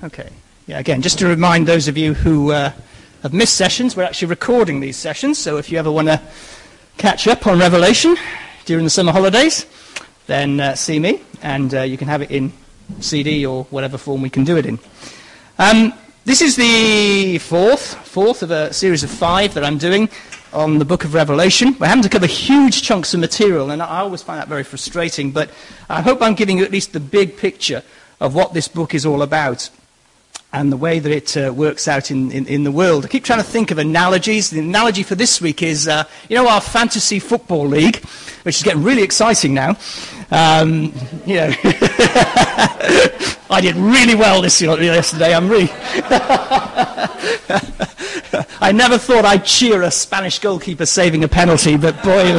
Okay. Yeah, again, just to remind those of you who uh, have missed sessions, we're actually recording these sessions. So if you ever want to catch up on Revelation during the summer holidays, then uh, see me, and uh, you can have it in CD or whatever form we can do it in. Um, this is the fourth, fourth of a series of five that I'm doing on the book of Revelation. We're having to cover huge chunks of material, and I always find that very frustrating, but I hope I'm giving you at least the big picture of what this book is all about and the way that it uh, works out in, in, in, the world. I keep trying to think of analogies. The analogy for this week is, uh, you know, our fantasy football league, which is getting really exciting now. Um, you know, I did really well this yesterday. I'm really. I never thought I'd cheer a Spanish goalkeeper saving a penalty, but boy.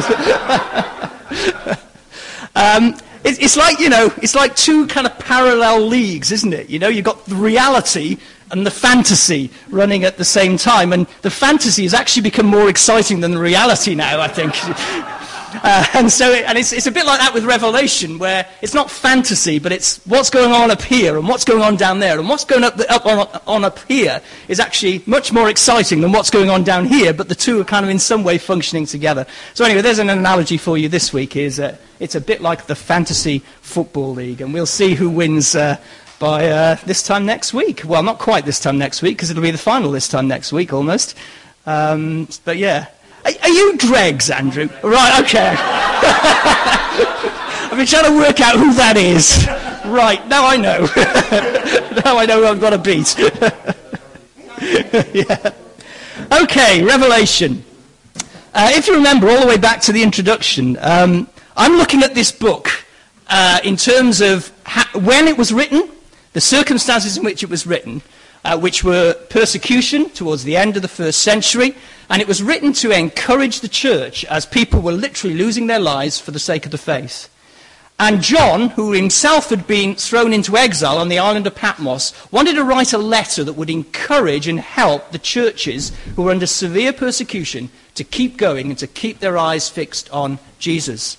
um, it's like, you know, it's like two kind of parallel leagues, isn't it? You know, you've got the reality and the fantasy running at the same time. And the fantasy has actually become more exciting than the reality now, I think. Uh, and so, it, and it's, it's a bit like that with Revelation, where it's not fantasy, but it's what's going on up here and what's going on down there. And what's going up, the, up on, on up here is actually much more exciting than what's going on down here, but the two are kind of in some way functioning together. So anyway, there's an analogy for you this week, is uh, it's a bit like the fantasy football league, and we'll see who wins uh, by uh, this time next week. Well, not quite this time next week, because it'll be the final this time next week, almost. Um, but yeah, are, are you dregs, Andrew? Right, okay. I've been trying to work out who that is. Right, now I know. now I know who I've got to beat. yeah. Okay, Revelation. Uh, if you remember all the way back to the introduction, um, I'm looking at this book uh, in terms of ha- when it was written, the circumstances in which it was written, uh, which were persecution towards the end of the first century, and it was written to encourage the church as people were literally losing their lives for the sake of the faith. And John, who himself had been thrown into exile on the island of Patmos, wanted to write a letter that would encourage and help the churches who were under severe persecution to keep going and to keep their eyes fixed on Jesus.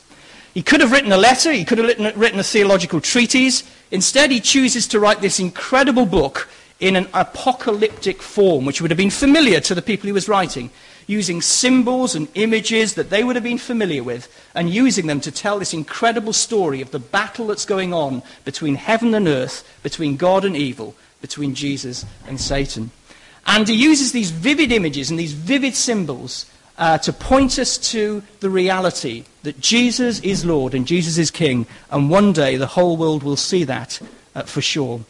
He could have written a letter, he could have written, written a theological treatise. Instead, he chooses to write this incredible book in an apocalyptic form, which would have been familiar to the people he was writing, using symbols and images that they would have been familiar with, and using them to tell this incredible story of the battle that's going on between heaven and earth, between God and evil, between Jesus and Satan. And he uses these vivid images and these vivid symbols uh, to point us to the reality that Jesus is Lord and Jesus is King, and one day the whole world will see that uh, for sure.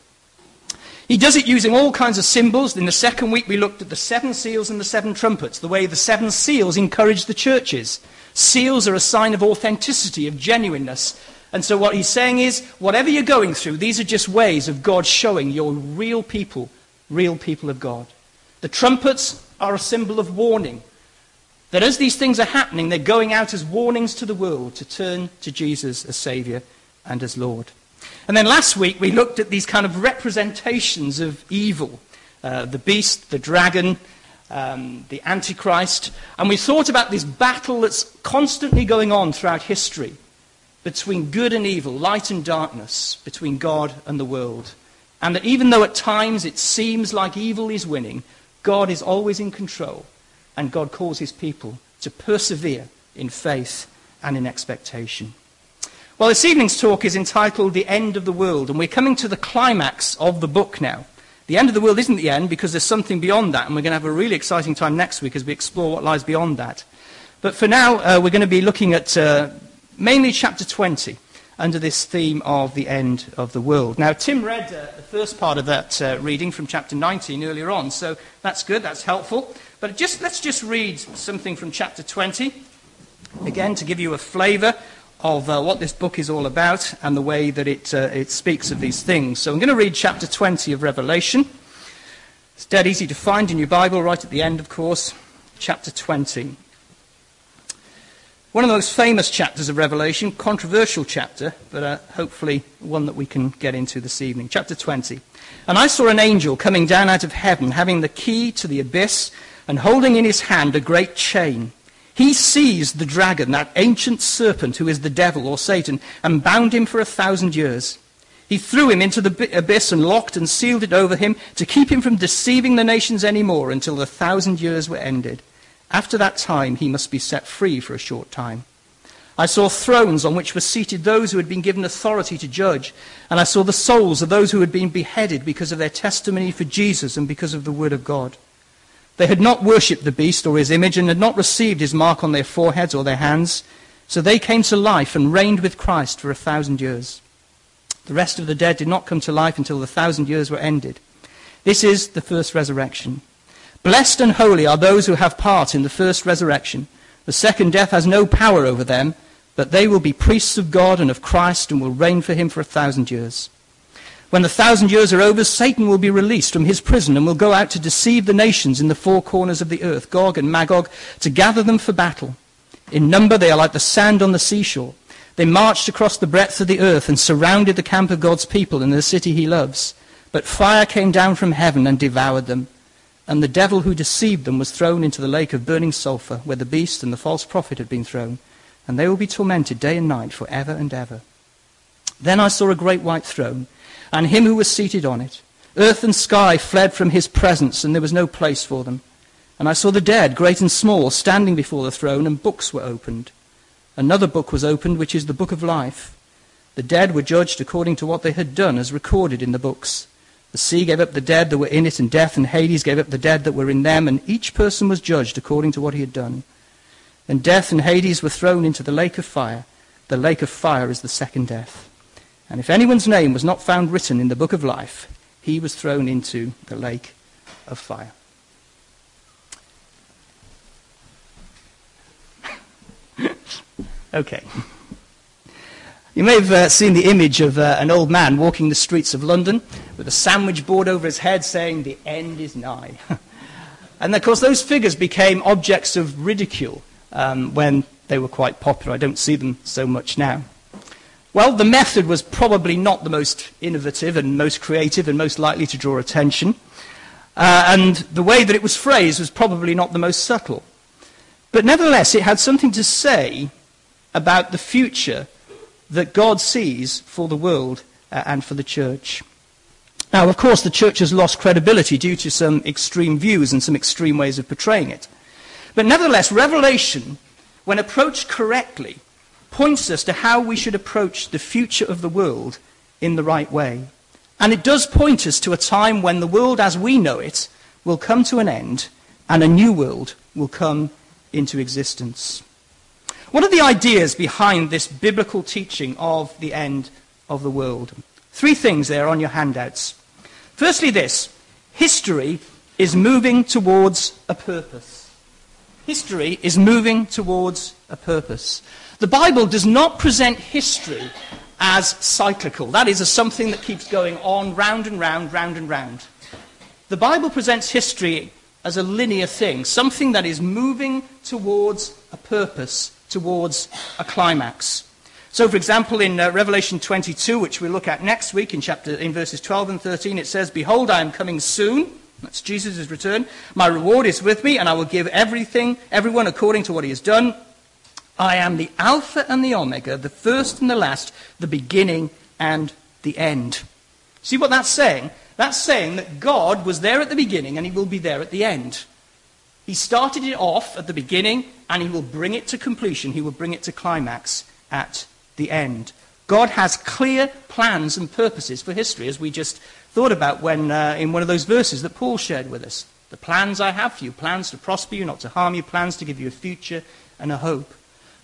He does it using all kinds of symbols. In the second week, we looked at the seven seals and the seven trumpets, the way the seven seals encourage the churches. Seals are a sign of authenticity, of genuineness. And so, what he's saying is, whatever you're going through, these are just ways of God showing you're real people, real people of God. The trumpets are a symbol of warning. That as these things are happening, they're going out as warnings to the world to turn to Jesus as Saviour and as Lord. And then last week we looked at these kind of representations of evil uh, the beast, the dragon, um, the Antichrist. And we thought about this battle that's constantly going on throughout history between good and evil, light and darkness, between God and the world. And that even though at times it seems like evil is winning, God is always in control. And God calls his people to persevere in faith and in expectation. Well, this evening's talk is entitled The End of the World, and we're coming to the climax of the book now. The end of the world isn't the end because there's something beyond that, and we're going to have a really exciting time next week as we explore what lies beyond that. But for now, uh, we're going to be looking at uh, mainly chapter 20 under this theme of the end of the world. Now, Tim read uh, the first part of that uh, reading from chapter 19 earlier on, so that's good, that's helpful. But just, let's just read something from chapter 20, again, to give you a flavour of uh, what this book is all about and the way that it, uh, it speaks of these things. So I'm going to read chapter 20 of Revelation. It's dead easy to find in your Bible, right at the end, of course. Chapter 20. One of the most famous chapters of Revelation, controversial chapter, but uh, hopefully one that we can get into this evening. Chapter 20. And I saw an angel coming down out of heaven, having the key to the abyss, and holding in his hand a great chain. He seized the dragon, that ancient serpent who is the devil or Satan, and bound him for a thousand years. He threw him into the abyss and locked and sealed it over him to keep him from deceiving the nations any more until the thousand years were ended. After that time, he must be set free for a short time. I saw thrones on which were seated those who had been given authority to judge, and I saw the souls of those who had been beheaded because of their testimony for Jesus and because of the word of God. They had not worshipped the beast or his image and had not received his mark on their foreheads or their hands. So they came to life and reigned with Christ for a thousand years. The rest of the dead did not come to life until the thousand years were ended. This is the first resurrection. Blessed and holy are those who have part in the first resurrection. The second death has no power over them, but they will be priests of God and of Christ and will reign for him for a thousand years. When the thousand years are over, Satan will be released from his prison and will go out to deceive the nations in the four corners of the earth, Gog and Magog, to gather them for battle. In number, they are like the sand on the seashore. They marched across the breadth of the earth and surrounded the camp of God's people in the city he loves. But fire came down from heaven and devoured them. And the devil who deceived them was thrown into the lake of burning sulfur, where the beast and the false prophet had been thrown. And they will be tormented day and night for ever and ever. Then I saw a great white throne, and him who was seated on it. Earth and sky fled from his presence, and there was no place for them. And I saw the dead, great and small, standing before the throne, and books were opened. Another book was opened, which is the book of life. The dead were judged according to what they had done, as recorded in the books. The sea gave up the dead that were in it, and death and Hades gave up the dead that were in them, and each person was judged according to what he had done. And death and Hades were thrown into the lake of fire. The lake of fire is the second death. And if anyone's name was not found written in the book of life, he was thrown into the lake of fire. Okay. You may have uh, seen the image of uh, an old man walking the streets of London with a sandwich board over his head saying, The end is nigh. and of course, those figures became objects of ridicule um, when they were quite popular. I don't see them so much now. Well, the method was probably not the most innovative and most creative and most likely to draw attention. Uh, and the way that it was phrased was probably not the most subtle. But nevertheless, it had something to say about the future that God sees for the world uh, and for the church. Now, of course, the church has lost credibility due to some extreme views and some extreme ways of portraying it. But nevertheless, Revelation, when approached correctly, points us to how we should approach the future of the world in the right way. And it does point us to a time when the world as we know it will come to an end and a new world will come into existence. What are the ideas behind this biblical teaching of the end of the world? Three things there on your handouts. Firstly, this history is moving towards a purpose. History is moving towards a purpose. The Bible does not present history as cyclical. That is, as something that keeps going on round and round, round and round. The Bible presents history as a linear thing, something that is moving towards a purpose towards a climax. So, for example, in uh, Revelation 22, which we'll look at next week in, chapter, in verses 12 and 13, it says, Behold, I am coming soon. That's Jesus' return. My reward is with me, and I will give everything, everyone according to what he has done. I am the Alpha and the Omega, the first and the last, the beginning and the end. See what that's saying? That's saying that God was there at the beginning and he will be there at the end. He started it off at the beginning and he will bring it to completion. He will bring it to climax at the end. God has clear plans and purposes for history, as we just thought about when, uh, in one of those verses that Paul shared with us. The plans I have for you, plans to prosper you, not to harm you, plans to give you a future and a hope.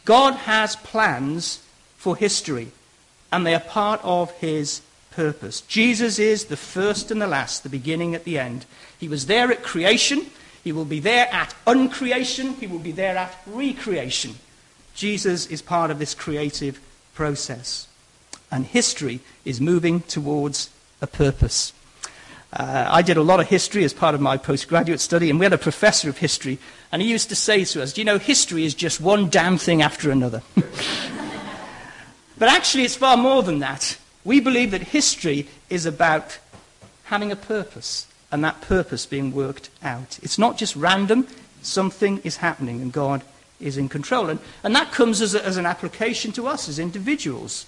God has plans for history, and they are part of his purpose. Jesus is the first and the last, the beginning at the end. He was there at creation, he will be there at uncreation. He will be there at recreation. Jesus is part of this creative process. And history is moving towards a purpose. Uh, I did a lot of history as part of my postgraduate study, and we had a professor of history, and he used to say to us, Do you know, history is just one damn thing after another. but actually, it's far more than that. We believe that history is about having a purpose and that purpose being worked out. It's not just random, something is happening and God is in control. And, and that comes as, a, as an application to us as individuals.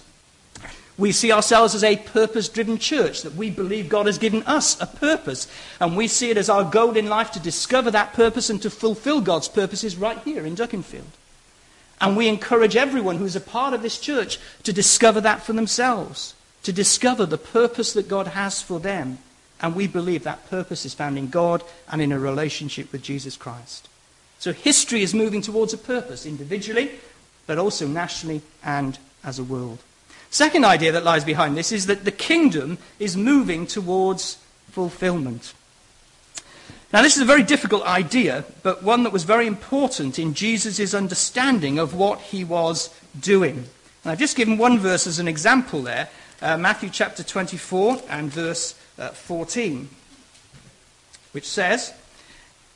We see ourselves as a purpose driven church, that we believe God has given us a purpose. And we see it as our goal in life to discover that purpose and to fulfill God's purposes right here in Dukinfield. And we encourage everyone who's a part of this church to discover that for themselves, to discover the purpose that God has for them. And we believe that purpose is found in God and in a relationship with Jesus Christ. So history is moving towards a purpose, individually, but also nationally and as a world. Second idea that lies behind this is that the kingdom is moving towards fulfillment. Now, this is a very difficult idea, but one that was very important in Jesus' understanding of what he was doing. And I've just given one verse as an example there uh, Matthew chapter 24 and verse uh, 14, which says,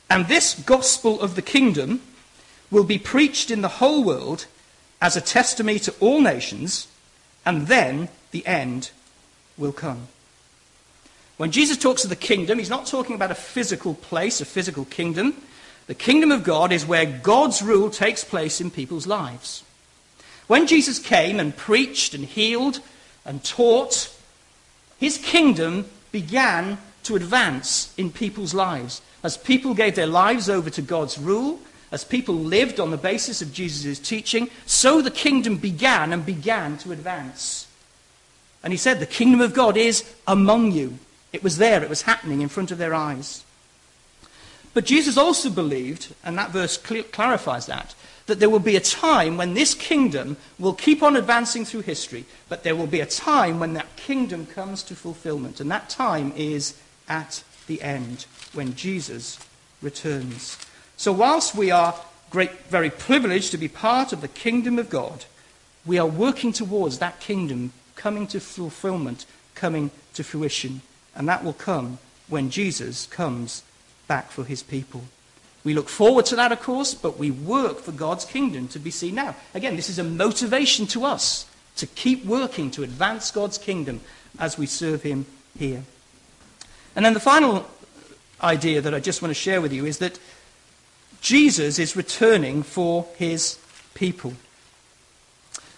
And this gospel of the kingdom will be preached in the whole world as a testimony to all nations and then the end will come. When Jesus talks of the kingdom, he's not talking about a physical place, a physical kingdom. The kingdom of God is where God's rule takes place in people's lives. When Jesus came and preached and healed and taught, his kingdom began to advance in people's lives. As people gave their lives over to God's rule, as people lived on the basis of Jesus' teaching, so the kingdom began and began to advance. And he said, The kingdom of God is among you. It was there, it was happening in front of their eyes. But Jesus also believed, and that verse cl- clarifies that, that there will be a time when this kingdom will keep on advancing through history, but there will be a time when that kingdom comes to fulfillment. And that time is at the end, when Jesus returns. So, whilst we are great, very privileged to be part of the kingdom of God, we are working towards that kingdom coming to fulfillment, coming to fruition. And that will come when Jesus comes back for his people. We look forward to that, of course, but we work for God's kingdom to be seen now. Again, this is a motivation to us to keep working to advance God's kingdom as we serve him here. And then the final idea that I just want to share with you is that Jesus is returning for his people.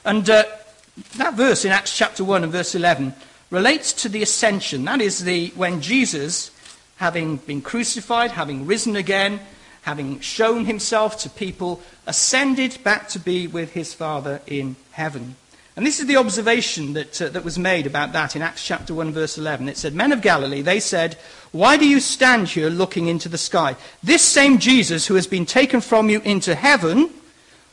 And uh, that verse in Acts chapter 1 and verse 11 relates to the ascension. That is, the, when Jesus, having been crucified, having risen again, having shown himself to people, ascended back to be with his Father in heaven. And this is the observation that, uh, that was made about that in Acts chapter 1, verse 11. It said, Men of Galilee, they said, Why do you stand here looking into the sky? This same Jesus who has been taken from you into heaven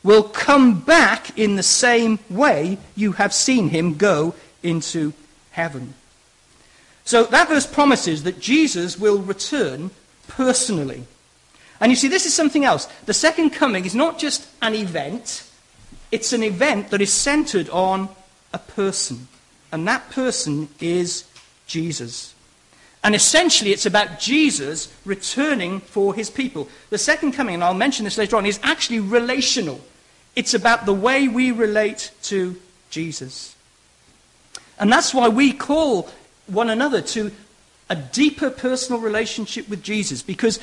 will come back in the same way you have seen him go into heaven. So that verse promises that Jesus will return personally. And you see, this is something else. The second coming is not just an event it's an event that is centered on a person, and that person is Jesus. And essentially, it's about Jesus returning for his people. The second coming, and I'll mention this later on, is actually relational. It's about the way we relate to Jesus. And that's why we call one another to a deeper personal relationship with Jesus, because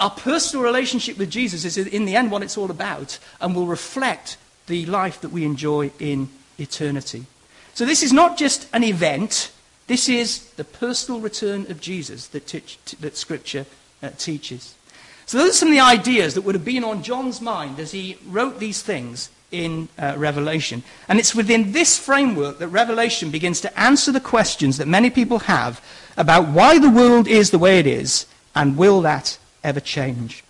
our personal relationship with Jesus is, in the end, what it's all about, and will reflect the life that we enjoy in eternity. So this is not just an event, this is the personal return of Jesus that, that Scripture uh, teaches. So those are some of the ideas that would have been on John's mind as he wrote these things in uh, Revelation. And it's within this framework that Revelation begins to answer the questions that many people have about why the world is the way it is and will that ever change.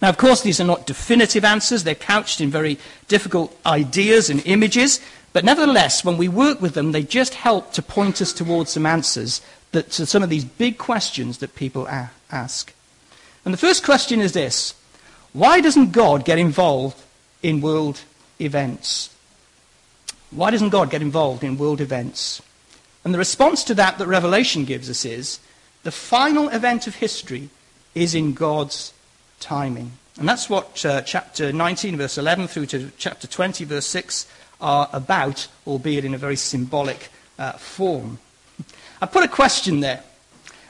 Now, of course, these are not definitive answers. They're couched in very difficult ideas and images. But nevertheless, when we work with them, they just help to point us towards some answers that, to some of these big questions that people a- ask. And the first question is this Why doesn't God get involved in world events? Why doesn't God get involved in world events? And the response to that that Revelation gives us is the final event of history is in God's timing. And that's what uh, chapter 19, verse 11, through to chapter 20, verse 6 are about, albeit in a very symbolic uh, form. I put a question there.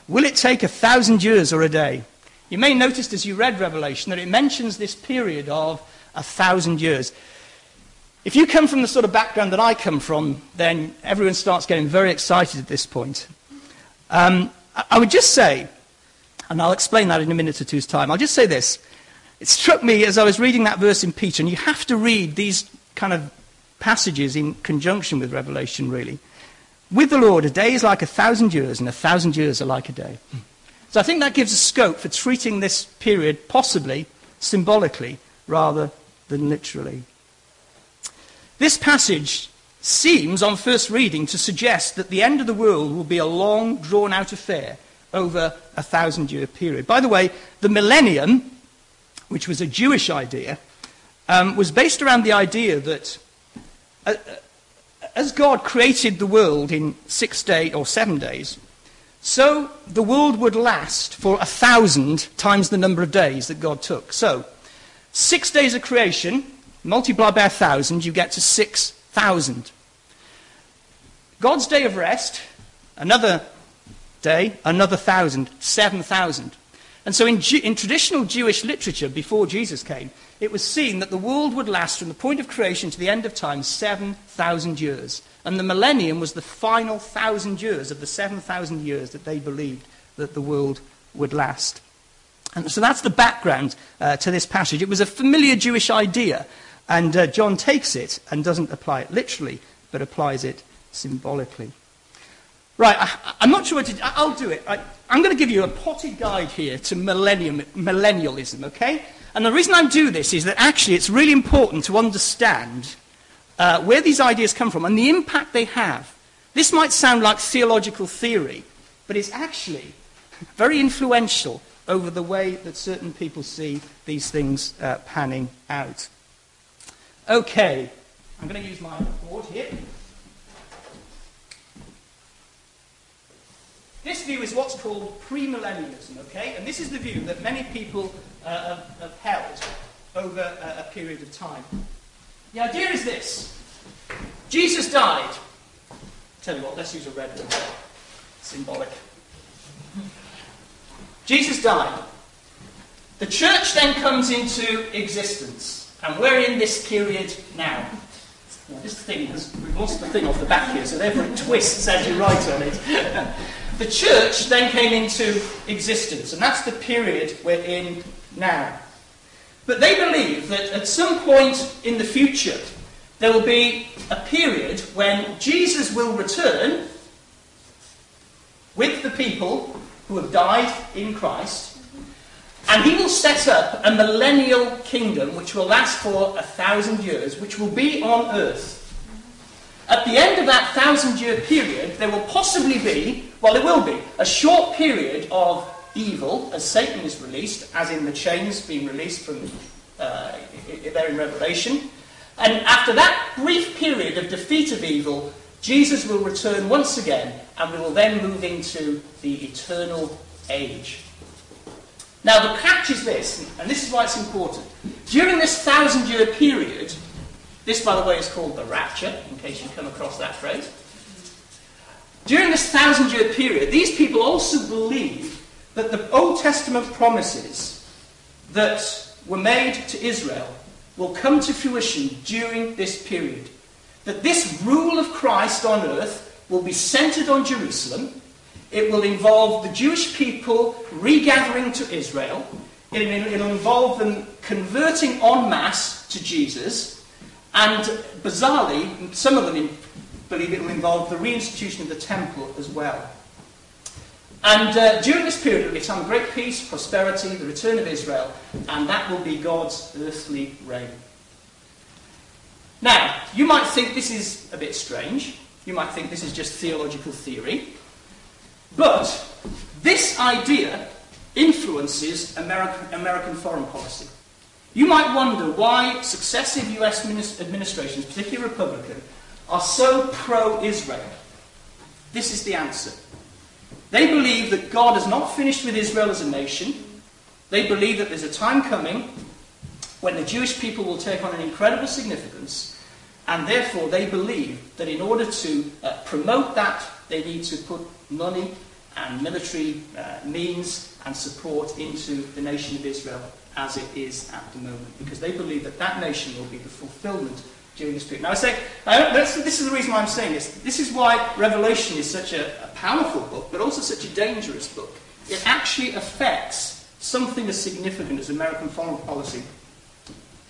Will it take a thousand years or a day? You may notice as you read Revelation that it mentions this period of a thousand years. If you come from the sort of background that I come from, then everyone starts getting very excited at this point. Um, I would just say, and I'll explain that in a minute or two's time, I'll just say this. It struck me as I was reading that verse in Peter, and you have to read these kind of passages in conjunction with Revelation, really. With the Lord, a day is like a thousand years, and a thousand years are like a day. So I think that gives a scope for treating this period possibly symbolically rather than literally. This passage seems, on first reading, to suggest that the end of the world will be a long, drawn out affair over a thousand year period. By the way, the millennium, which was a Jewish idea, um, was based around the idea that uh, uh as God created the world in six days or seven days, so the world would last for a thousand times the number of days that God took. So, six days of creation, multiplied by a thousand, you get to 6,000. God's day of rest, another day, another thousand, seven thousand. And so in, in, traditional Jewish literature before Jesus came, it was seen that the world would last from the point of creation to the end of time 7,000 years. And the millennium was the final thousand years of the 7,000 years that they believed that the world would last. And so that's the background uh, to this passage. It was a familiar Jewish idea and uh, John takes it and doesn't apply it literally, but applies it symbolically. Right, I, am not sure what to do. I'll do it. I, am going to give you a potted guide here to millennium, millennialism, okay? And the reason I do this is that actually it's really important to understand uh, where these ideas come from and the impact they have. This might sound like theological theory, but it's actually very influential over the way that certain people see these things uh, panning out. Okay, I'm going to use my board here. This view is what's called premillennialism, okay? And this is the view that many people uh, have, have, held over a, a period of time. The idea is this Jesus died. Tell you what, let's use a red one. Symbolic. Jesus died. The church then comes into existence. And we're in this period now. now this thing has, we've lost the thing off the back here, so therefore it twists as you write on it. the church then came into existence, and that's the period we're in now. But they believe that at some point in the future, there will be a period when Jesus will return with the people who have died in Christ and he will set up a millennial kingdom which will last for a thousand years, which will be on earth. At the end of that thousand year period, there will possibly be, well, there will be, a short period of evil as Satan is released, as in the chains being released from uh, there in Revelation. And after that brief period of defeat of evil, Jesus will return once again, and we will then move into the eternal age. Now, the catch is this, and this is why it's important. During this thousand year period, this, by the way, is called the rapture, in case you come across that phrase. During this thousand year period, these people also believe that the Old Testament promises that were made to Israel will come to fruition during this period. That this rule of Christ on earth will be centered on Jerusalem, it will involve the Jewish people regathering to Israel. It'll involve them converting en masse to Jesus. And bizarrely, some of them believe it will involve the reinstitution of the temple as well. And uh, during this period, it will be a time of great peace, prosperity, the return of Israel, and that will be God's earthly reign. Now, you might think this is a bit strange. You might think this is just theological theory. But this idea influences American, American foreign policy. You might wonder why successive US administrations, particularly Republican, are so pro Israel. This is the answer. They believe that God has not finished with Israel as a nation. They believe that there's a time coming when the Jewish people will take on an incredible significance, and therefore they believe that in order to uh, promote that, they need to put money and military uh, means and support into the nation of Israel as it is at the moment, because they believe that that nation will be the fulfillment during this period. Now I say, I this is the reason why I'm saying this. This is why Revelation is such a, a powerful book, but also such a dangerous book. It actually affects something as significant as American foreign policy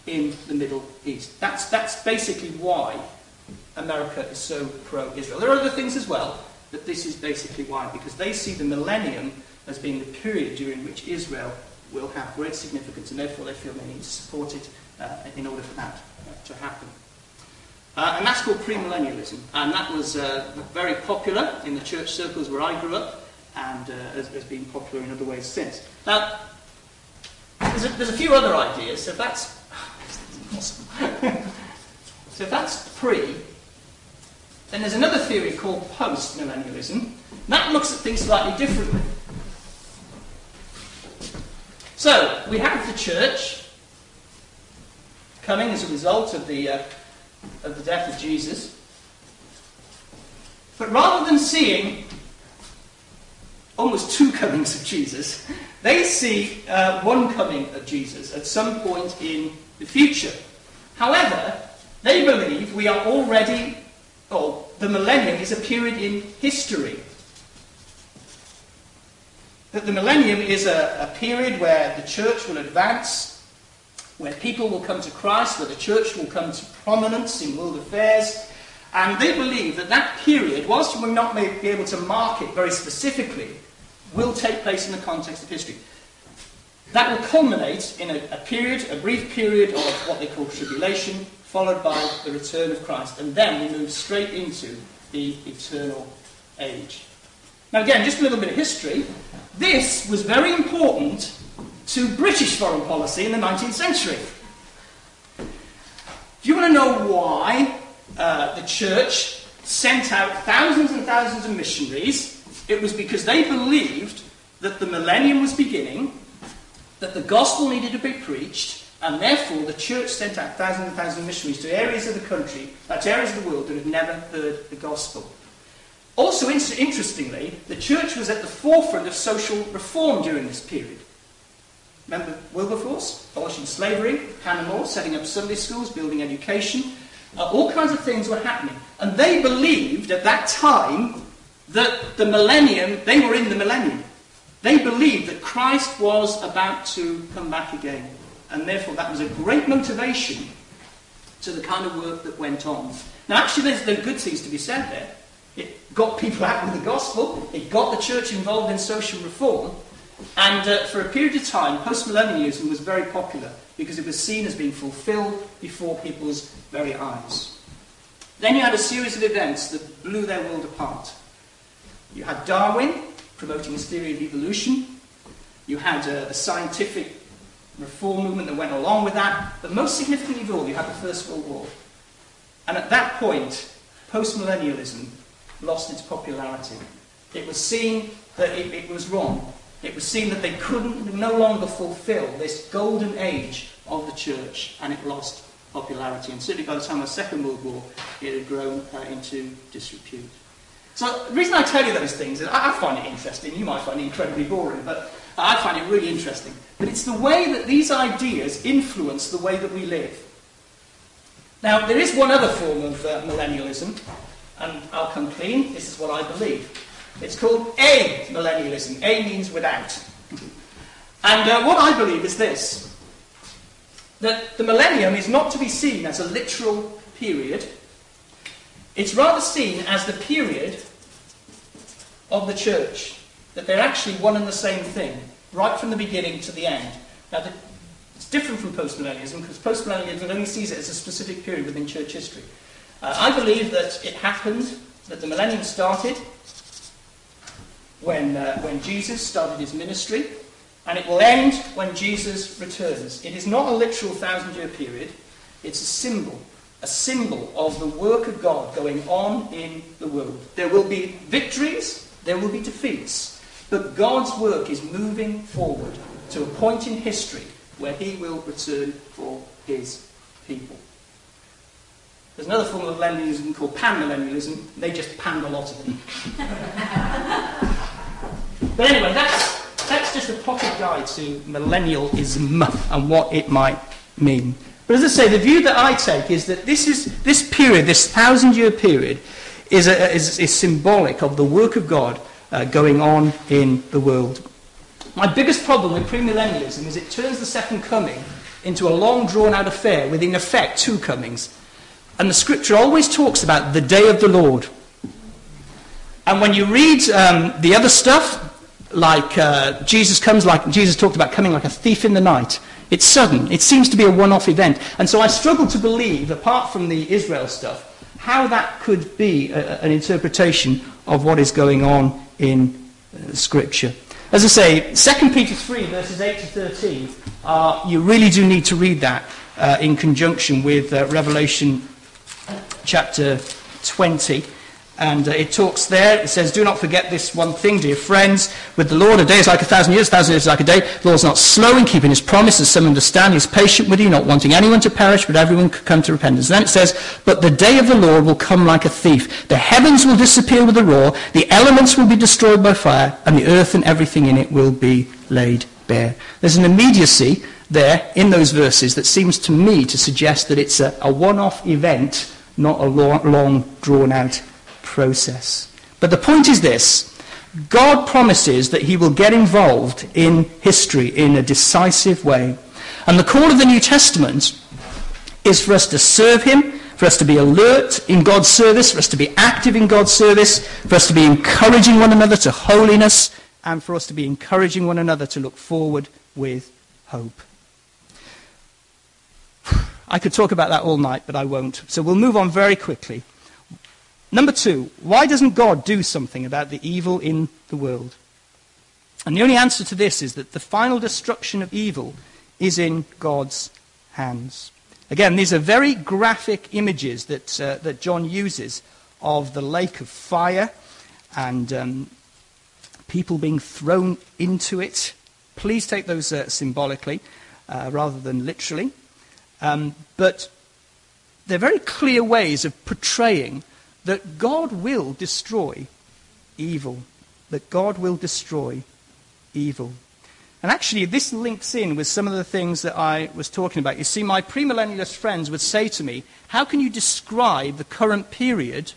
in the Middle East. That's, that's basically why America is so pro-Israel. There are other things as well, but this is basically why, because they see the millennium as being the period during which Israel will have great significance, and therefore they feel they need to support it uh, in order for that uh, to happen. Uh, and that's called premillennialism, and that was uh, very popular in the church circles where I grew up, and uh, has, has, been popular in other ways since. Now, there's a, there's a few other ideas. So if that's so if that's pre, then there's another theory called post-millennialism. That looks at things slightly differently. So we have the church coming as a result of the uh, of the death of Jesus. But rather than seeing almost two comings of Jesus, they see uh, one coming of Jesus at some point in the future. However, they believe we are already, or the millennium is a period in history. That the millennium is a, a period where the church will advance, where people will come to Christ, where the church will come to prominence in world affairs. And they believe that that period, whilst we will not be able to mark it very specifically, will take place in the context of history. That will culminate in a, a, period, a brief period of what they call tribulation, followed by the return of Christ. And then we move straight into the eternal age. Now, again, just a little bit of history. This was very important to British foreign policy in the 19th century. Do you want to know why uh, the church sent out thousands and thousands of missionaries? It was because they believed that the millennium was beginning that the gospel needed to be preached, and therefore the church sent out thousands and thousands of missionaries to areas of the country, to areas of the world that had never heard the gospel. Also, interestingly, the church was at the forefront of social reform during this period. Remember Wilberforce, abolishing slavery, Hannah setting up Sunday schools, building education. Uh, all kinds of things were happening. And they believed at that time that the millennium, they were in the millennium. They believed that Christ was about to come back again. And therefore, that was a great motivation to the kind of work that went on. Now, actually, there's, there are good things to be said there. It got people out with the gospel, it got the church involved in social reform, and uh, for a period of time, postmillennialism was very popular because it was seen as being fulfilled before people's very eyes. Then you had a series of events that blew their world apart. You had Darwin, promoting his theory of evolution. You had a, a scientific reform movement that went along with that. But most significantly of all, you had the First World War. And at that point, postmillennialism lost its popularity. It was seen that it, it, was wrong. It was seen that they couldn't no longer fulfill this golden age of the church, and it lost popularity. And certainly by the time of the Second World War, it had grown uh, into disrepute. So the reason I tell you those things is I, find it interesting. You might find it incredibly boring, but I find it really interesting. But it's the way that these ideas influence the way that we live. Now, there is one other form of uh, millennialism, and I'll come clean. This is what I believe. It's called amillennialism. A means without. And uh, what I believe is this that the millennium is not to be seen as a literal period, it's rather seen as the period of the church, that they're actually one and the same thing, right from the beginning to the end. Now, the, it's different from postmillennialism, because postmillennialism only sees it as a specific period within church history. Uh, I believe that it happened, that the millennium started when, uh, when Jesus started his ministry, and it will end when Jesus returns. It is not a literal thousand year period, it's a symbol a symbol of the work of God going on in the world. There will be victories, there will be defeats, but God's work is moving forward to a point in history where he will return for his people. There's another form of millennialism called panmillennialism. They just panned a lot of them. but anyway, that's, that's just a pocket guide to millennialism and what it might mean. But as I say, the view that I take is that this, is, this period, this thousand year period, is, a, is, is symbolic of the work of God uh, going on in the world. My biggest problem with premillennialism is it turns the second coming into a long drawn out affair with, in effect, two comings. And the scripture always talks about the day of the Lord. And when you read um, the other stuff, like uh, Jesus comes like Jesus talked about coming like a thief in the night. It's sudden. It seems to be a one-off event. And so I struggle to believe, apart from the Israel stuff, how that could be a, an interpretation of what is going on in uh, Scripture. As I say, 2 Peter 3, verses 8 to 13, uh, you really do need to read that uh, in conjunction with uh, Revelation chapter 20. And uh, it talks there, it says, Do not forget this one thing, dear friends. With the Lord, a day is like a thousand years, a thousand years is like a day. The Lord's not slow in keeping his promise, as some understand. He's patient with you, not wanting anyone to perish, but everyone to come to repentance. Then it says, But the day of the Lord will come like a thief. The heavens will disappear with a roar, the elements will be destroyed by fire, and the earth and everything in it will be laid bare. There's an immediacy there in those verses that seems to me to suggest that it's a, a one-off event, not a long, long drawn-out process. But the point is this God promises that he will get involved in history in a decisive way. And the call of the New Testament is for us to serve him, for us to be alert in God's service, for us to be active in God's service, for us to be encouraging one another to holiness, and for us to be encouraging one another to look forward with hope. I could talk about that all night, but I won't. So we'll move on very quickly. Number two, why doesn't God do something about the evil in the world? And the only answer to this is that the final destruction of evil is in God's hands. Again, these are very graphic images that, uh, that John uses of the lake of fire and um, people being thrown into it. Please take those uh, symbolically uh, rather than literally. Um, but they're very clear ways of portraying that God will destroy evil. That God will destroy evil. And actually, this links in with some of the things that I was talking about. You see, my premillennialist friends would say to me, How can you describe the current period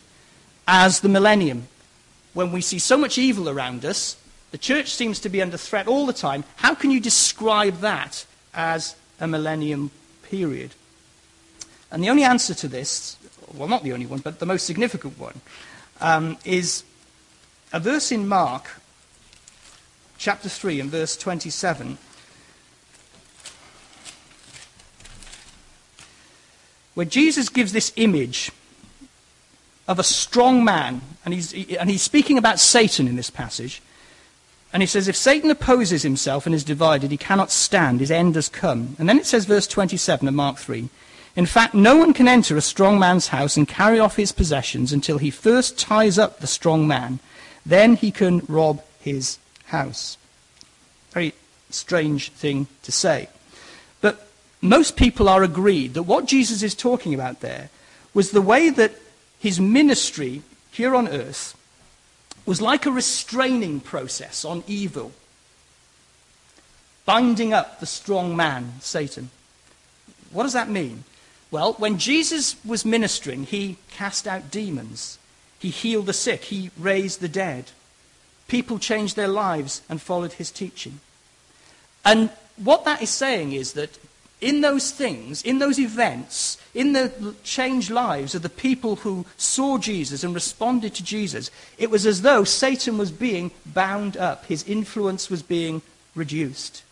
as the millennium? When we see so much evil around us, the church seems to be under threat all the time. How can you describe that as a millennium period? And the only answer to this well, not the only one, but the most significant one, um, is a verse in Mark, chapter 3, and verse 27. Where Jesus gives this image of a strong man, and he's, and he's speaking about Satan in this passage. And he says, If Satan opposes himself and is divided, he cannot stand. His end has come. And then it says, verse 27 of Mark 3 in fact, no one can enter a strong man's house and carry off his possessions until he first ties up the strong man. Then he can rob his house. Very strange thing to say. But most people are agreed that what Jesus is talking about there was the way that his ministry here on earth was like a restraining process on evil, binding up the strong man, Satan. What does that mean? Well, when Jesus was ministering, he cast out demons, he healed the sick, he raised the dead. People changed their lives and followed his teaching. And what that is saying is that in those things, in those events, in the changed lives of the people who saw Jesus and responded to Jesus, it was as though Satan was being bound up, his influence was being reduced.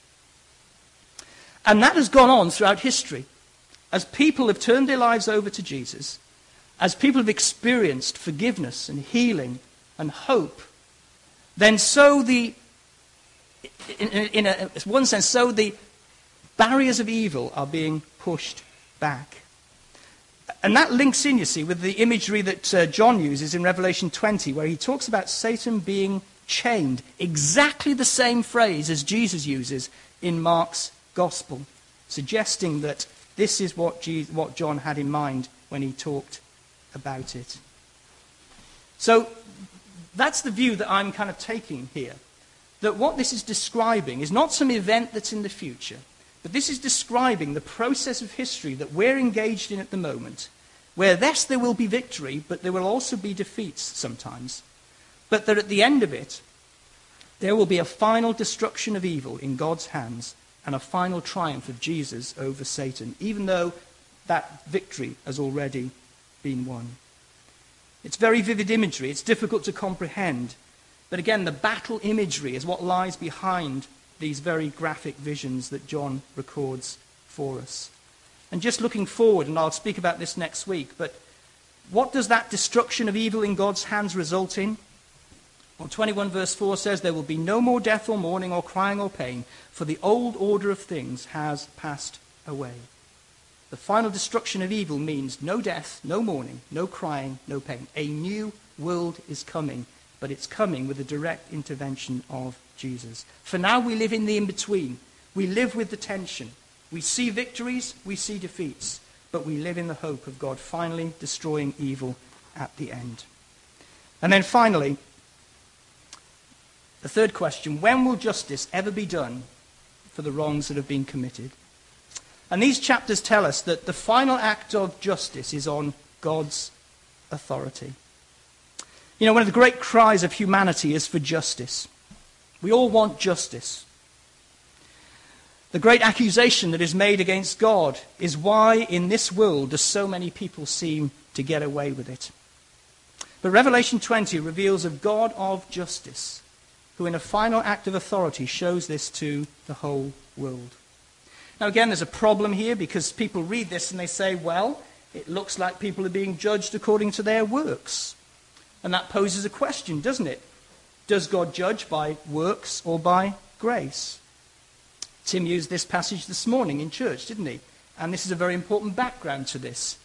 And that has gone on throughout history as people have turned their lives over to Jesus, as people have experienced forgiveness and healing and hope, then so the, in, in a, one sense, so the barriers of evil are being pushed back. And that links in, you see, with the imagery that uh, John uses in Revelation 20, where he talks about Satan being chained. Exactly the same phrase as Jesus uses in Mark's Gospel, suggesting that this is what, Jesus, what John had in mind when he talked about it. So that's the view that I'm kind of taking here. That what this is describing is not some event that's in the future, But this is describing the process of history that we're engaged in at the moment, where, yes, there will be victory, but there will also be defeats sometimes. But that at the end of it, there will be a final destruction of evil in God's hands and a final triumph of Jesus over Satan, even though that victory has already been won. It's very vivid imagery. It's difficult to comprehend. But again, the battle imagery is what lies behind these very graphic visions that John records for us. And just looking forward, and I'll speak about this next week, but what does that destruction of evil in God's hands result in? Well, 21 verse 4 says, There will be no more death or mourning or crying or pain, for the old order of things has passed away. The final destruction of evil means no death, no mourning, no crying, no pain. A new world is coming, but it's coming with the direct intervention of Jesus. For now, we live in the in between. We live with the tension. We see victories, we see defeats, but we live in the hope of God finally destroying evil at the end. And then finally, the third question when will justice ever be done for the wrongs that have been committed? And these chapters tell us that the final act of justice is on God's authority. You know, one of the great cries of humanity is for justice. We all want justice. The great accusation that is made against God is why in this world do so many people seem to get away with it. But Revelation 20 reveals a God of justice who, in a final act of authority, shows this to the whole world. Now, again, there's a problem here because people read this and they say, well, it looks like people are being judged according to their works. And that poses a question, doesn't it? Does God judge by works or by grace? Tim used this passage this morning in church, didn't he? And this is a very important background to this.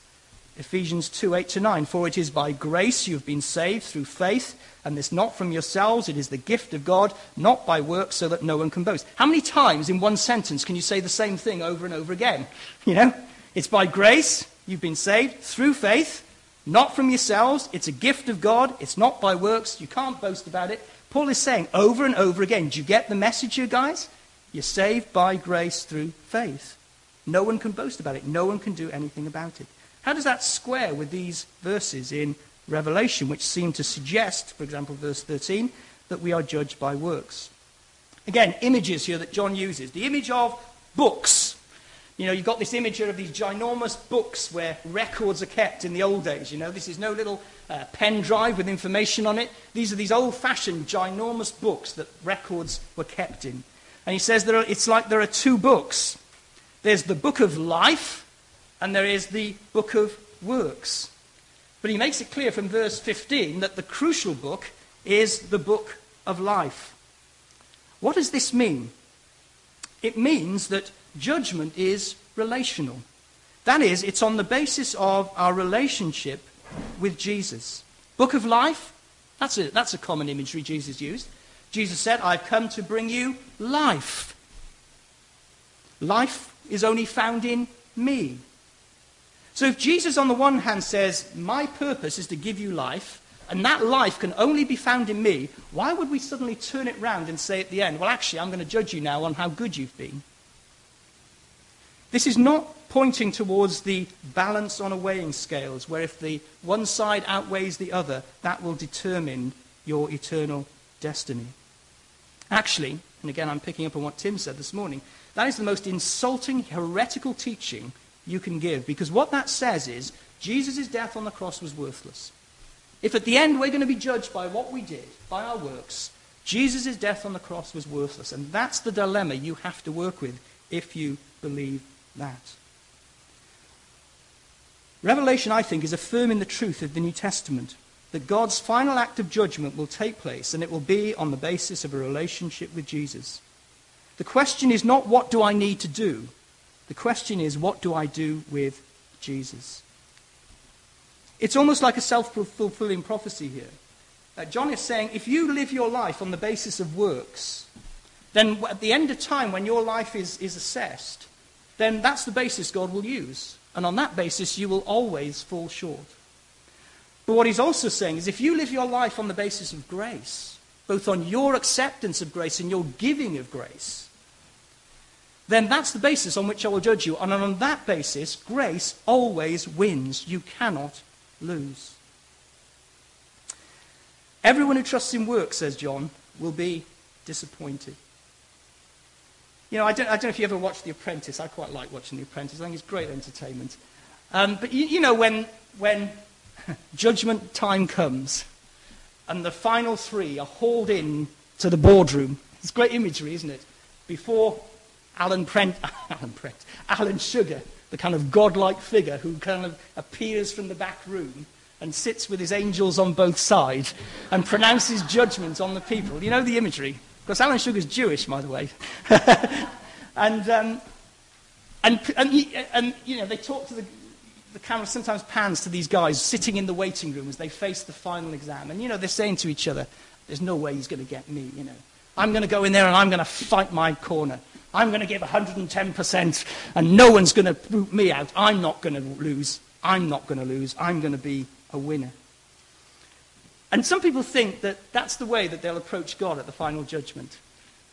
Ephesians 2 8 to 9. For it is by grace you have been saved through faith, and this not from yourselves, it is the gift of God, not by works, so that no one can boast. How many times in one sentence can you say the same thing over and over again? You know, it's by grace you've been saved through faith, not from yourselves, it's a gift of God, it's not by works, you can't boast about it. Paul is saying over and over again, do you get the message here, guys? You're saved by grace through faith. No one can boast about it, no one can do anything about it. How does that square with these verses in Revelation, which seem to suggest, for example, verse 13, that we are judged by works? Again, images here that John uses. The image of books. You know, you've got this image of these ginormous books where records are kept in the old days. You know, this is no little uh, pen drive with information on it. These are these old fashioned, ginormous books that records were kept in. And he says that it's like there are two books there's the book of life, and there is the book of works. But he makes it clear from verse 15 that the crucial book is the book of life. What does this mean? It means that judgment is relational. That is, it's on the basis of our relationship with Jesus. Book of life, that's a, that's a common imagery Jesus used. Jesus said, I've come to bring you life. Life is only found in me. So if Jesus, on the one hand, says, My purpose is to give you life, and that life can only be found in me, why would we suddenly turn it round and say at the end, Well, actually, I'm going to judge you now on how good you've been? This is not pointing towards the balance on a weighing scales, where if the one side outweighs the other, that will determine your eternal destiny. Actually, and again I'm picking up on what Tim said this morning, that is the most insulting, heretical teaching you can give. Because what that says is Jesus' death on the cross was worthless. If at the end we're going to be judged by what we did, by our works, Jesus' death on the cross was worthless. And that's the dilemma you have to work with if you believe that. Revelation, I think, is affirming the truth of the New Testament that God's final act of judgment will take place, and it will be on the basis of a relationship with Jesus. The question is not what do I need to do, the question is, what do I do with Jesus? It's almost like a self fulfilling prophecy here. Uh, John is saying if you live your life on the basis of works, then at the end of time, when your life is, is assessed, then that's the basis God will use. And on that basis, you will always fall short. But what he's also saying is if you live your life on the basis of grace, both on your acceptance of grace and your giving of grace, then that's the basis on which I will judge you. And on that basis, grace always wins. You cannot lose. Everyone who trusts in works, says John, will be disappointed. You know, I don't, I don't know if you ever watched The Apprentice. I quite like watching The Apprentice. I think it's great entertainment. Um, but you, you know, when, when judgment time comes and the final three are hauled in to the boardroom, it's great imagery, isn't it? Before Alan Prent, Alan Prent, Alan Sugar, the kind of godlike figure who kind of appears from the back room and sits with his angels on both sides and pronounces judgment on the people. You know the imagery? Because Alan Sugar's Jewish, by the way. and, um, and, and, he, and, you know, they talk to the, the camera sometimes pans to these guys sitting in the waiting room as they face the final exam. And, you know, they're saying to each other, there's no way he's going to get me, you know. I'm going to go in there and I'm going to fight my corner. I'm going to give 110% and no one's going to boot me out. I'm not going to lose. I'm not going to lose. I'm going to be a winner. And some people think that that's the way that they'll approach God at the final judgment.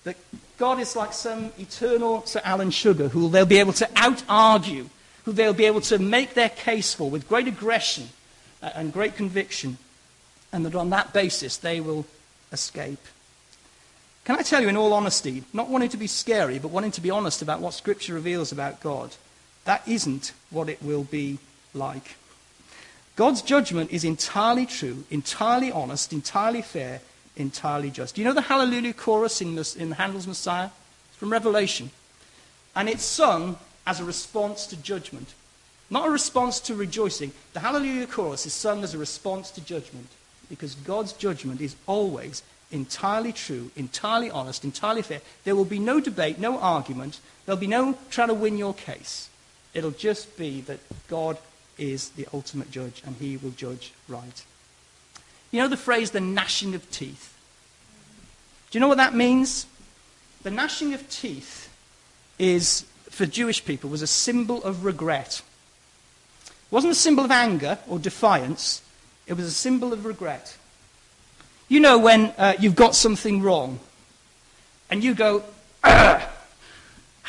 That God is like some eternal Sir Alan Sugar who they'll be able to out argue, who they'll be able to make their case for with great aggression uh, and great conviction, and that on that basis they will escape. Can I tell you, in all honesty, not wanting to be scary, but wanting to be honest about what Scripture reveals about God, that isn't what it will be like. God's judgment is entirely true, entirely honest, entirely fair, entirely just. Do you know the Hallelujah chorus in, in Handel's Messiah? It's from Revelation. And it's sung as a response to judgment, not a response to rejoicing. The Hallelujah chorus is sung as a response to judgment because God's judgment is always entirely true, entirely honest, entirely fair. There will be no debate, no argument. There'll be no trying to win your case. It'll just be that God is the ultimate judge and he will judge right. You know the phrase the gnashing of teeth? Do you know what that means? The gnashing of teeth is, for Jewish people, was a symbol of regret. It wasn't a symbol of anger or defiance, it was a symbol of regret. You know when uh, you've got something wrong and you go,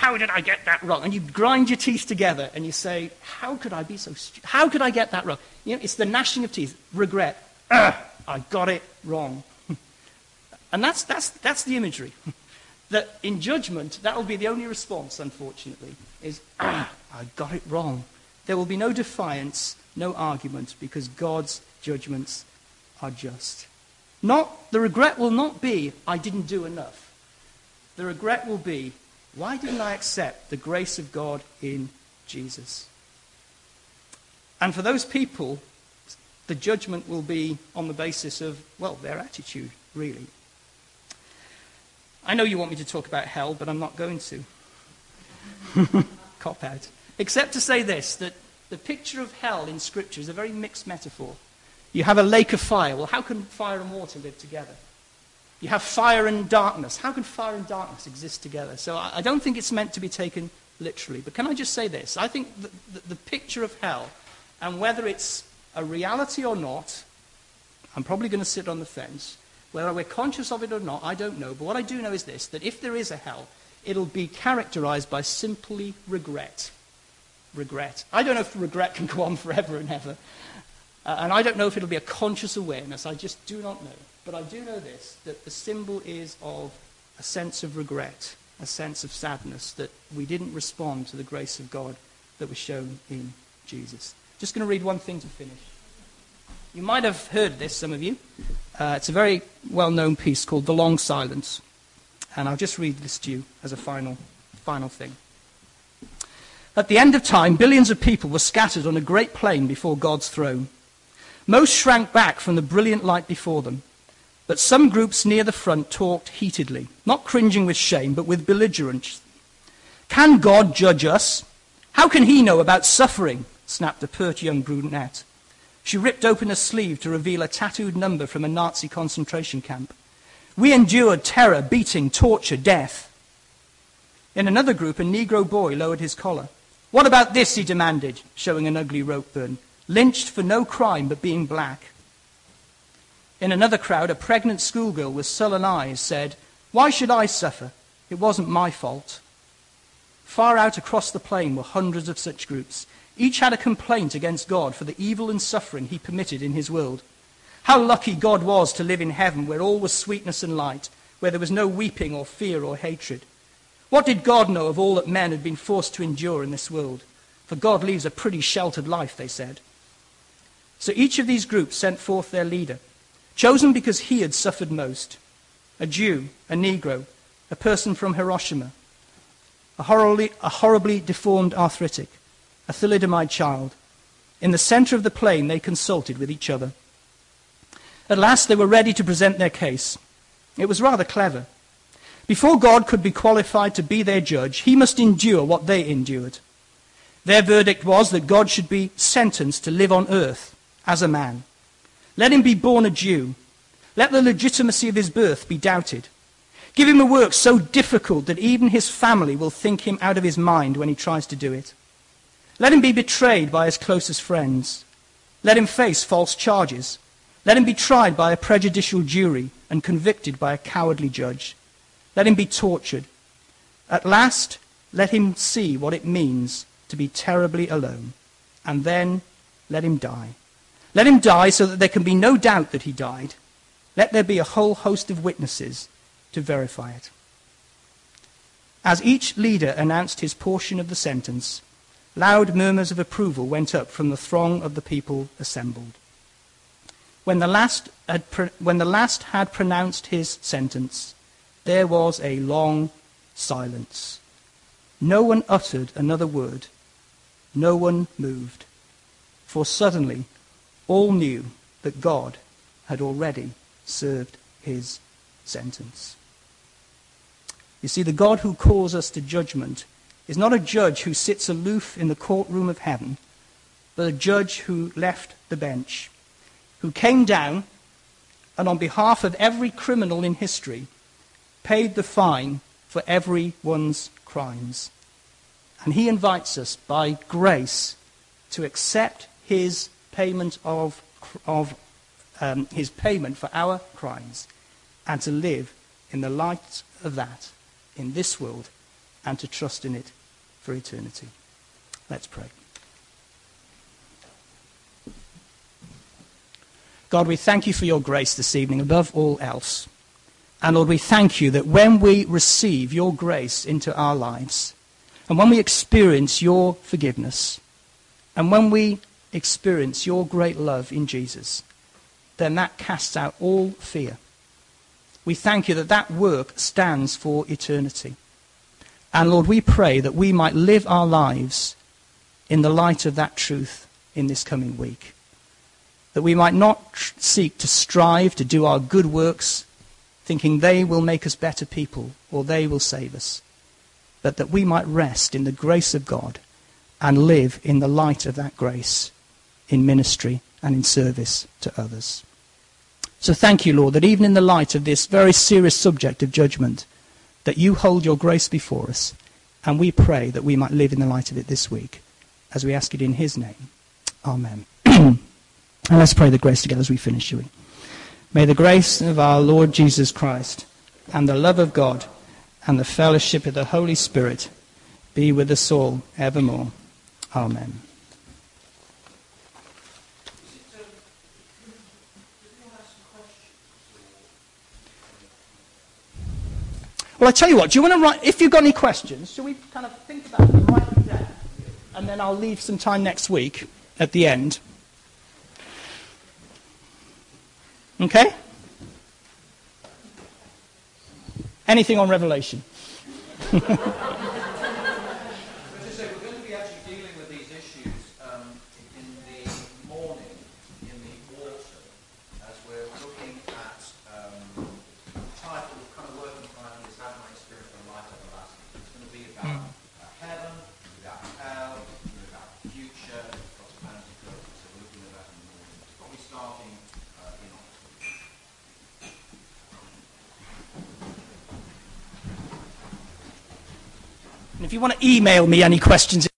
how did I get that wrong? And you grind your teeth together and you say, how could I be so stupid? How could I get that wrong? You know, it's the gnashing of teeth, regret. I got it wrong. and that's, that's, that's the imagery. that in judgment, that will be the only response, unfortunately, is, I got it wrong. There will be no defiance, no argument, because God's judgments are just. Not, the regret will not be, I didn't do enough. The regret will be, why didn't I accept the grace of God in Jesus? And for those people, the judgment will be on the basis of, well, their attitude, really. I know you want me to talk about hell, but I'm not going to. Cop out. Except to say this that the picture of hell in Scripture is a very mixed metaphor. You have a lake of fire. Well, how can fire and water live together? You have fire and darkness. How can fire and darkness exist together? So I, I don't think it's meant to be taken literally. But can I just say this? I think the, the, the picture of hell, and whether it's a reality or not, I'm probably going to sit on the fence. Whether we're conscious of it or not, I don't know. But what I do know is this that if there is a hell, it'll be characterized by simply regret. Regret. I don't know if regret can go on forever and ever. Uh, and I don't know if it'll be a conscious awareness. I just do not know. But I do know this that the symbol is of a sense of regret, a sense of sadness that we didn't respond to the grace of God that was shown in Jesus. Just going to read one thing to finish. You might have heard this, some of you. Uh, it's a very well known piece called The Long Silence. And I'll just read this to you as a final, final thing. At the end of time, billions of people were scattered on a great plain before God's throne. Most shrank back from the brilliant light before them, but some groups near the front talked heatedly, not cringing with shame, but with belligerence. Can God judge us? How can he know about suffering? snapped a pert young brunette. She ripped open a sleeve to reveal a tattooed number from a Nazi concentration camp. We endured terror, beating, torture, death. In another group, a Negro boy lowered his collar. What about this? he demanded, showing an ugly rope burn lynched for no crime but being black. In another crowd, a pregnant schoolgirl with sullen eyes said, Why should I suffer? It wasn't my fault. Far out across the plain were hundreds of such groups. Each had a complaint against God for the evil and suffering he permitted in his world. How lucky God was to live in heaven where all was sweetness and light, where there was no weeping or fear or hatred. What did God know of all that men had been forced to endure in this world? For God leads a pretty sheltered life, they said. So each of these groups sent forth their leader, chosen because he had suffered most a Jew, a Negro, a person from Hiroshima, a horribly, a horribly deformed arthritic, a thalidomide child. In the center of the plain, they consulted with each other. At last, they were ready to present their case. It was rather clever. Before God could be qualified to be their judge, he must endure what they endured. Their verdict was that God should be sentenced to live on earth as a man. Let him be born a Jew. Let the legitimacy of his birth be doubted. Give him a work so difficult that even his family will think him out of his mind when he tries to do it. Let him be betrayed by his closest friends. Let him face false charges. Let him be tried by a prejudicial jury and convicted by a cowardly judge. Let him be tortured. At last, let him see what it means to be terribly alone. And then let him die. Let him die so that there can be no doubt that he died. Let there be a whole host of witnesses to verify it. As each leader announced his portion of the sentence, loud murmurs of approval went up from the throng of the people assembled. When the last had, when the last had pronounced his sentence, there was a long silence. No one uttered another word. No one moved. For suddenly all knew that God had already served his sentence. You see, the God who calls us to judgment is not a judge who sits aloof in the courtroom of heaven, but a judge who left the bench, who came down and on behalf of every criminal in history paid the fine for everyone's crimes. And he invites us by grace to accept his payment of, of um, his payment for our crimes and to live in the light of that in this world and to trust in it for eternity. Let's pray. God, we thank you for your grace this evening above all else. And Lord, we thank you that when we receive your grace into our lives, and when we experience your forgiveness, and when we experience your great love in Jesus, then that casts out all fear we thank you that that work stands for eternity. And Lord, we pray that we might live our lives in the light of that truth in this coming week. That we might not tr- seek to strive to do our good works, thinking they will make us better people or they will save us, but that we might rest in the grace of God and live in the light of that grace in ministry and in service to others. So thank you, Lord, that even in the light of this very serious subject of judgment, that you hold your grace before us, and we pray that we might live in the light of it this week, as we ask it in his name. Amen. and let's pray the grace together as we finish, shall we? May the grace of our Lord Jesus Christ, and the love of God, and the fellowship of the Holy Spirit be with us all evermore. Amen. Well, I tell you what, do you want to write, if you've got any questions, shall we kind of think about them, write them down, and then I'll leave some time next week at the end. Okay? Anything on Revelation? if you want to email me any questions,